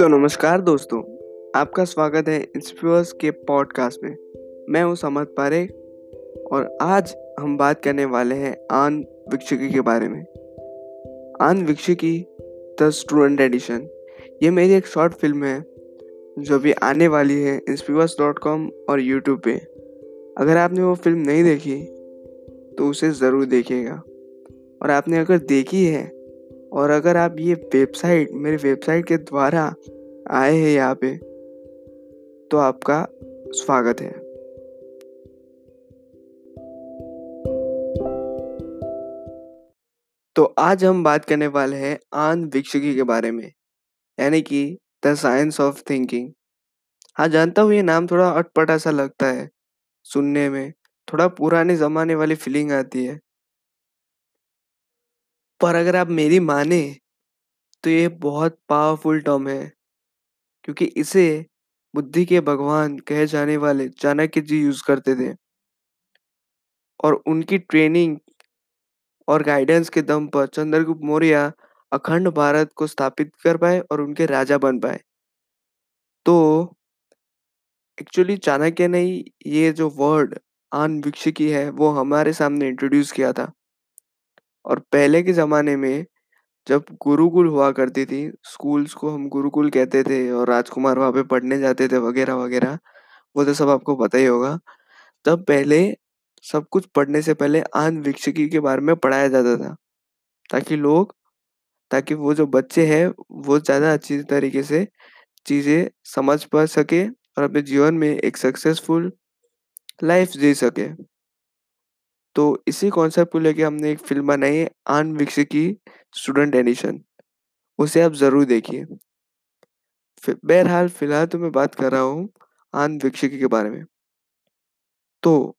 तो नमस्कार दोस्तों, आपका स्वागत है इंस्पियर्स के पॉडकास्ट में। मैं हूँ समत पारे और आज हम बात करने वाले हैं आन विक्षकी के बारे में। आन विक्षकी, द स्टूडेंट एडिशन। ये मेरी एक शॉर्ट फ़िल्म है, जो अभी आने वाली है इंस्पियर्स डॉट कॉम और यूट्यूब पे। अगर आपने वो फ़िल्म नहीं देखी तो उसे ज़रूर देखिएगा। और आपने अगर देखी है और अगर आप ये वेबसाइट, मेरे वेबसाइट के द्वारा आए हैं यहाँ पे तो आपका स्वागत है। तो आज हम बात करने वाले हैं आन विक्षकी के बारे में, यानी कि द साइंस ऑफ़ थिंकिंग। हाँ जानता हूँ ये नाम थोड़ा अटपटा सा लगता है, सुनने में थोड़ा पुराने ज़माने वाली फीलिंग आती है। पर अगर आप मेरी माने तो ये बहुत पावरफुल टर्म है। क्योंकि इसे बुद्धि के भगवान कहे जाने वाले चाणक्य जी यूज़ करते थे। और उनकी ट्रेनिंग और गाइडेंस के दम पर चंद्रगुप्त मौर्य अखंड भारत को स्थापित कर पाए और उनके राजा बन पाए। तो एक्चुअली चाणक्य ने ये जो वर्ड आन विक्षिकी है, वो हमारे सामने इंट्रोड्यूस किया था। और पहले के ज़माने में जब गुरुकुल हुआ करती थी, स्कूल्स को हम गुरुकुल कहते थे और राजकुमार वहाँ पे पढ़ने जाते थे वगैरह वगैरह, वो तो सब आपको पता ही होगा। तब पहले सब कुछ पढ़ने से पहले आन विक्षिकी के बारे में पढ़ाया जाता था, ताकि लोग, ताकि वो जो बच्चे हैं, वो ज़्यादा अच्छी तरीके से चीज़ें समझ पा सके और अपने जीवन में एक सक्सेसफुल लाइफ जी सके। तो इसी कॉन्सेप्ट को लेके हमने एक फ़िल्म बनाई है, आन विक्षिकी स्टूडेंट एडिशन उसे आप ज़रूर देखिए। बहरहाल, फ़िलहाल तो मैं बात कर रहा हूँ आन विक्षिकी के बारे में। तो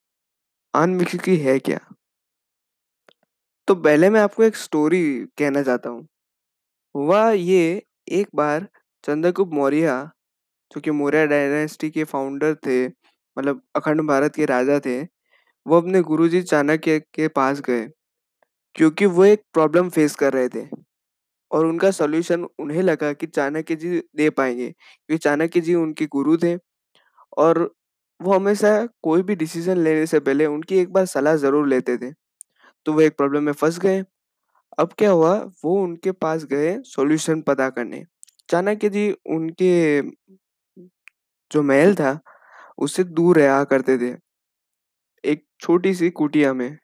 आन विक्षिकी है क्या? तो पहले मैं आपको एक स्टोरी कहना चाहता हूँ। हुआ ये एक बार चंद्रगुप्त मौर्य, जो कि मौर्य डायनेस्टी के फाउंडर थे मतलब अखंड भारत के राजा थे वो अपने गुरुजी चाणक्य के पास गए, क्योंकि वो एक प्रॉब्लम फेस कर रहे थे। और उनका सॉल्यूशन उन्हें लगा कि चाणक्य जी दे पाएँगे, क्योंकि चाणक्य जी उनके गुरु थे। और वो हमेशा कोई भी डिसीज़न लेने से पहले उनकी एक बार सलाह ज़रूर लेते थे। तो वो एक प्रॉब्लम में फंस गए। अब क्या हुआ? वो उनके पास गए सॉल्यूशन पता करने। चाणक्य जी उनके जो महल था, उससे दूर रहा करते थे। छोटी सी कुटिया में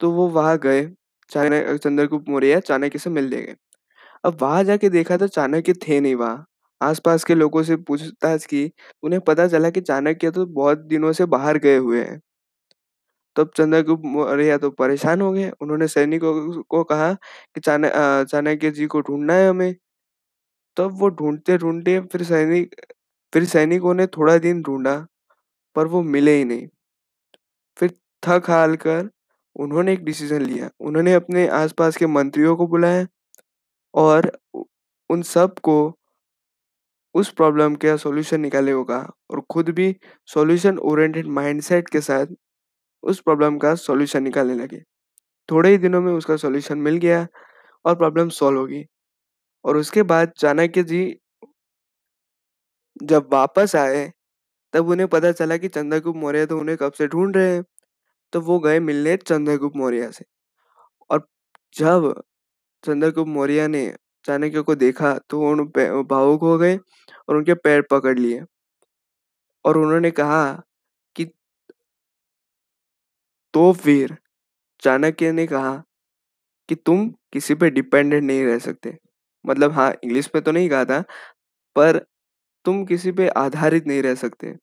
तो वो वहाँ गए चाणक्य चंद्रगुप्त मौर्य चाणक्य से मिलने गए। अब वहाँ जाके देखा तो चाणक्य थे नहीं वहाँ। आसपास के लोगों से पूछताछ की, उन्हें पता चला कि चाणक्य तो बहुत दिनों से बाहर गए हुए हैं। तब चंद्रगुप्त मौर्य तो परेशान हो गए। उन्होंने सैनिकों को कहा कि चाणक्य चाणक्य जी को ढूंढना है हमें। तब वो ढूंढते ढूंढते फिर सैनिक, फिर सैनिकों ने थोड़ा दिन ढूंढा, पर वो मिले ही नहीं। फिर थक हाल कर उन्होंने एक डिसीज़न लिया। उन्होंने अपने आसपास के मंत्रियों को बुलाया और उन सबको उस प्रॉब्लम का सॉल्यूशन निकाले होगा और खुद भी सॉल्यूशन ओरिएंटेड माइंडसेट के साथ उस प्रॉब्लम का सॉल्यूशन निकालने लगे। थोड़े ही दिनों में उसका सॉल्यूशन मिल गया और प्रॉब्लम सॉल्व होगी और उसके बाद चाणक्य जी जब वापस आए तब उन्हें पता चला कि चंद्रगुप्त मौर्य तो उन्हें कब से ढूंढ रहे हैं। तो वो गए मिलने चंद्रगुप्त मौर्य से। और जब चंद्रगुप्त मौर्य ने चाणक्य को देखा तो उन भावुक हो गए और उनके पैर पकड़ लिए। और उन्होंने कहा कि तो फिर चाणक्य ने कहा कि तुम किसी पे डिपेंडेंट नहीं रह सकते। मतलब हाँ इंग्लिश में तो नहीं कहा था, पर तुम किसी पे आधारित नहीं रह सकते।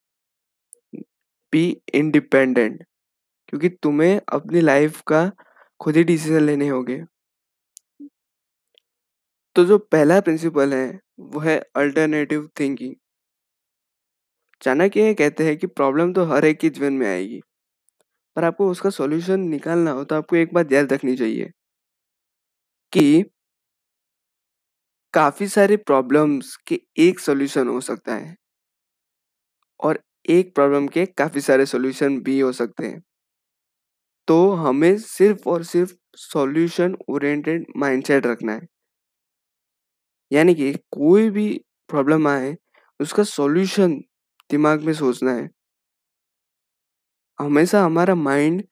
बी इंडिपेंडेंट क्योंकि तुम्हें अपनी लाइफ का खुद ही डिसीज़न लेने होंगे। तो जो पहला प्रिंसिपल है, वो है अल्टरनेटिव थिंकिंग चाणक्य कहते हैं कि प्रॉब्लम तो हर एक के जीवन में आएगी, पर आपको उसका सॉल्यूशन निकालना हो तो आपको एक बात याद रखनी चाहिए कि काफ़ी सारे प्रॉब्लम्स के एक सॉल्यूशन हो सकता है। और एक प्रॉब्लम के काफ़ी सारे सॉल्यूशन भी हो सकते हैं। तो हमें सिर्फ़ और सिर्फ़ सॉल्यूशन ओरिएंटेड माइंडसेट रखना है। यानी कि कोई भी प्रॉब्लम आए, उसका सॉल्यूशन दिमाग में सोचना है। हमेशा हमारा माइंड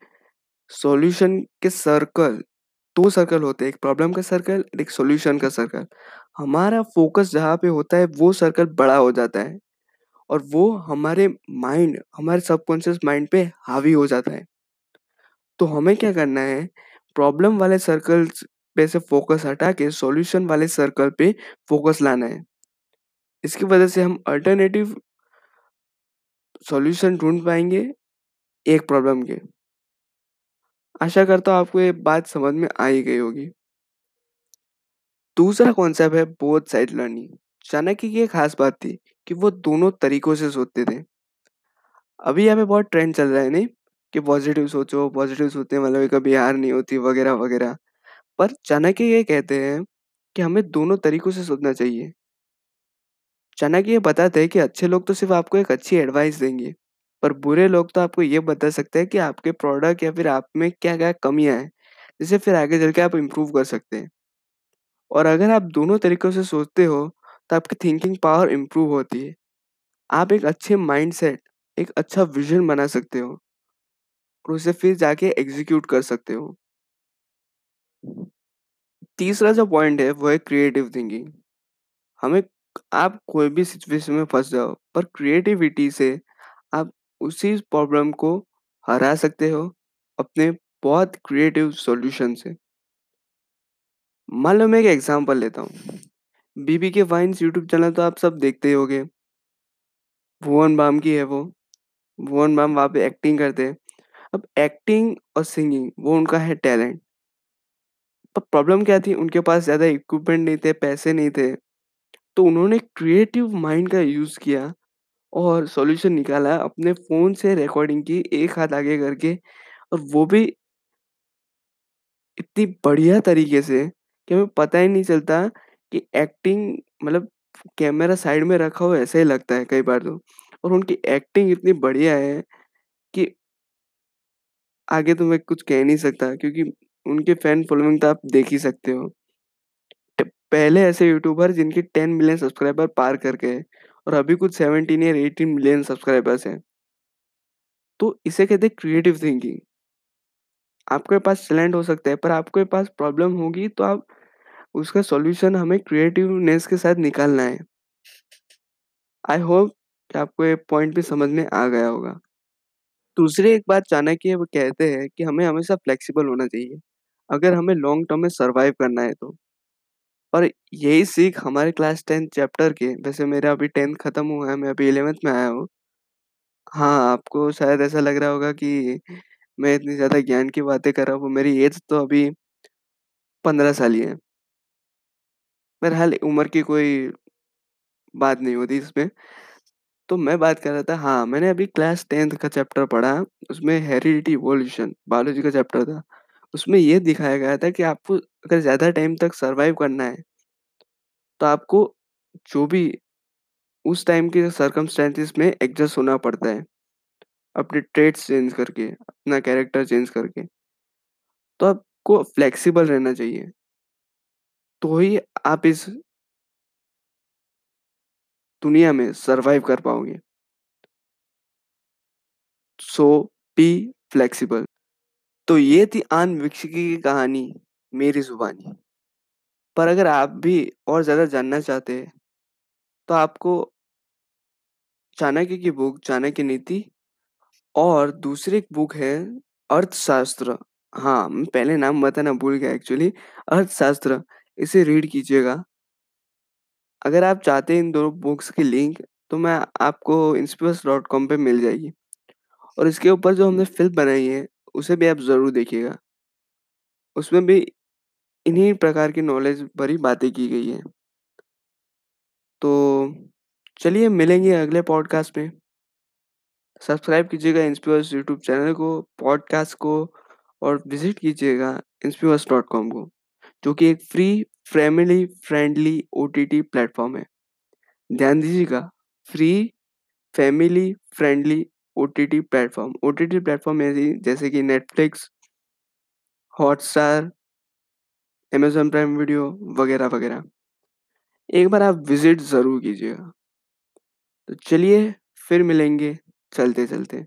सॉल्यूशन के सर्कल दो सर्कल होते हैं, एक प्रॉब्लम का सर्कल, एक सॉल्यूशन का सर्कल। हमारा फोकस जहाँ पे होता है, वो सर्कल बड़ा हो जाता है और वो हमारे माइंड, हमारे सबकॉन्शियस माइंड पे हावी हो जाता है। तो हमें क्या करना है, प्रॉब्लम वाले सर्कल्स पे से फोकस हटा के, सॉल्यूशन वाले सर्कल पे फोकस लाना है। इसकी वजह से हम अल्टरनेटिव सॉल्यूशन ढूंढ पाएँगे एक प्रॉब्लम के। आशा करता हूँ आपको ये बात समझ में आ ही गई होगी। दूसरा कॉन्सेप्ट है बोथ साइड लर्निंग चाणक्य की एक खास बात थी कि वो दोनों तरीकों से सोचते थे। अभी यहाँ पे बहुत ट्रेंड चल रहा है, नहीं? कि पॉजिटिव सोचो पॉजिटिव वालों की कभी हार नहीं होती, वगैरह वगैरह। पर चाणक्य ये कहते हैं कि हमें दोनों तरीकों से सोचना चाहिए। चाणक्य ये बताते हैं कि अच्छे लोग तो सिर्फ़ आपको एक अच्छी एडवाइस देंगे। पर बुरे लोग तो आपको ये बता सकते हैं कि आपके प्रोडक्ट या फिर आप में क्या क्या कमियाँ हैं जिसे फिर आगे चल के आप इम्प्रूव कर सकते हैं। और अगर आप दोनों तरीकों से सोचते हो तो आपकी थिंकिंग पावर इम्प्रूव होती है। आप एक अच्छे माइंडसेट एक अच्छा विजन बना सकते हो और उसे फिर जाके एग्जीक्यूट कर सकते हो। तीसरा जो पॉइंट है, वो है क्रिएटिव थिंकिंग हमें, आप कोई भी सिचुएशन में फंस जाओ, पर क्रिएटिविटी से उसी प्रॉब्लम को हरा सकते हो अपने बहुत क्रिएटिव सॉल्यूशन से। मान लो मैं एक एग्जांपल लेता हूँ। बीबी के वाइन्स यूट्यूब चैनल तो आप सब देखते ही होगे। भुवन बाम की है वो। भुवन बाम वहाँ पे एक्टिंग करते हैं। अब एक्टिंग और सिंगिंग वो उनका है टैलेंट पर प्रॉब्लम क्या थी? उनके पास ज़्यादा इक्विपमेंट नहीं थे, पैसे नहीं थे। तो उन्होंने क्रिएटिव माइंड का यूज़ किया। और सॉल्यूशन निकाला अपने फ़ोन से रिकॉर्डिंग की एक हाथ आगे करके और वो भी इतनी बढ़िया तरीके से कि हमें पता ही नहीं चलता कि एक्टिंग मतलब कैमरा साइड में रखा हो ऐसा ही लगता है कई बार तो। और उनकी एक्टिंग इतनी बढ़िया है कि आगे तो मैं कुछ कह नहीं सकता क्योंकि उनके फ़ैन फॉलोइंग तो आप देख ही सकते हो। पहले ऐसे यूट्यूबर जिनके टेन मिलियन सब्सक्राइबर पार कर गए और अभी कुछ 17 या 18 मिलियन सब्सक्राइबर्स हैं। तो इसे कहते हैं क्रिएटिव थिंकिंग आपके पास टैलेंट हो सकता है, पर आपके पास प्रॉब्लम होगी तो आप उसका सॉल्यूशन हमें क्रिएटिवनेस के साथ निकालना है। आई होप कि आपको ये पॉइंट भी समझ में आ गया होगा। दूसरी एक बात चाणक्य वो कहते हैं कि हमें हमेशा फ्लेक्सिबल होना चाहिए। अगर हमें लॉन्ग टर्म में सरवाइव करना है तो। और यही सीख हमारे क्लास टेंथ चैप्टर के वैसे मेरा अभी टेंथ खत्म हुआ है, मैं अभी इलेवेंथ में आया हूँ। हाँ आपको शायद ऐसा लग रहा होगा कि मैं इतनी ज़्यादा ज्ञान की बातें कर रहा हूँ, मेरी एज तो अभी पंद्रह साल ही है। बहरहाल, उम्र की कोई बात नहीं होती इसमें। तो मैं बात कर रहा था हाँ मैंने अभी क्लास टेंथ का चैप्टर पढ़ा, उसमें हेरिडिटी इवोल्यूशन, बायोलॉजी का चैप्टर था। उसमें ये दिखाया गया था कि आपको अगर ज़्यादा टाइम तक सर्वाइव करना है तो आपको जो भी उस टाइम के सर्कमस्टेंसेस में एडजस्ट होना पड़ता है। अपने ट्रेड्स चेंज करके, अपना कैरेक्टर चेंज करके। तो आपको फ्लेक्सिबल रहना चाहिए। तो ही आप इस दुनिया में सरवाइव कर पाओगे। सो बी फ्लेक्सिबल तो ये थी आन विक्षिकी की कहानी। मेरी जुबानी। पर अगर आप भी और ज़्यादा जानना चाहते हैं तो आपको चाणक्य की बुक, चाणक्य नीति और दूसरी एक बुक है अर्थशास्त्र। हाँ पहले नाम बताना भूल गया एक्चुअली। अर्थशास्त्र, इसे रीड कीजिएगा। अगर आप चाहते हैं इन दोनों बुक्स की लिंक तो मैं आपको इंस्पिरस डॉट कॉम पर मिल जाएगी। और इसके ऊपर जो हमने फ़िल्म बनाई है, उसे भी आप ज़रूर देखिएगा। उसमें भी इन्हीं प्रकार की नॉलेज भरी बातें की गई हैं। तो चलिए मिलेंगे अगले पॉडकास्ट में। सब्सक्राइब कीजिएगा इंस्पिवर्स यूट्यूब चैनल को पॉडकास्ट को और विज़िट कीजिएगा इंस्पिवर्स डॉट कॉम को, जो कि एक free family friendly O T T platform है। ध्यान दीजिएगा free family friendly O T T platform O T T platform जैसे कि Netflix Hotstar Amazon Prime Video वगैरह वगैरह एक बार आप विज़िट ज़रूर कीजिएगा। तो चलिए, फिर मिलेंगे चलते-चलते।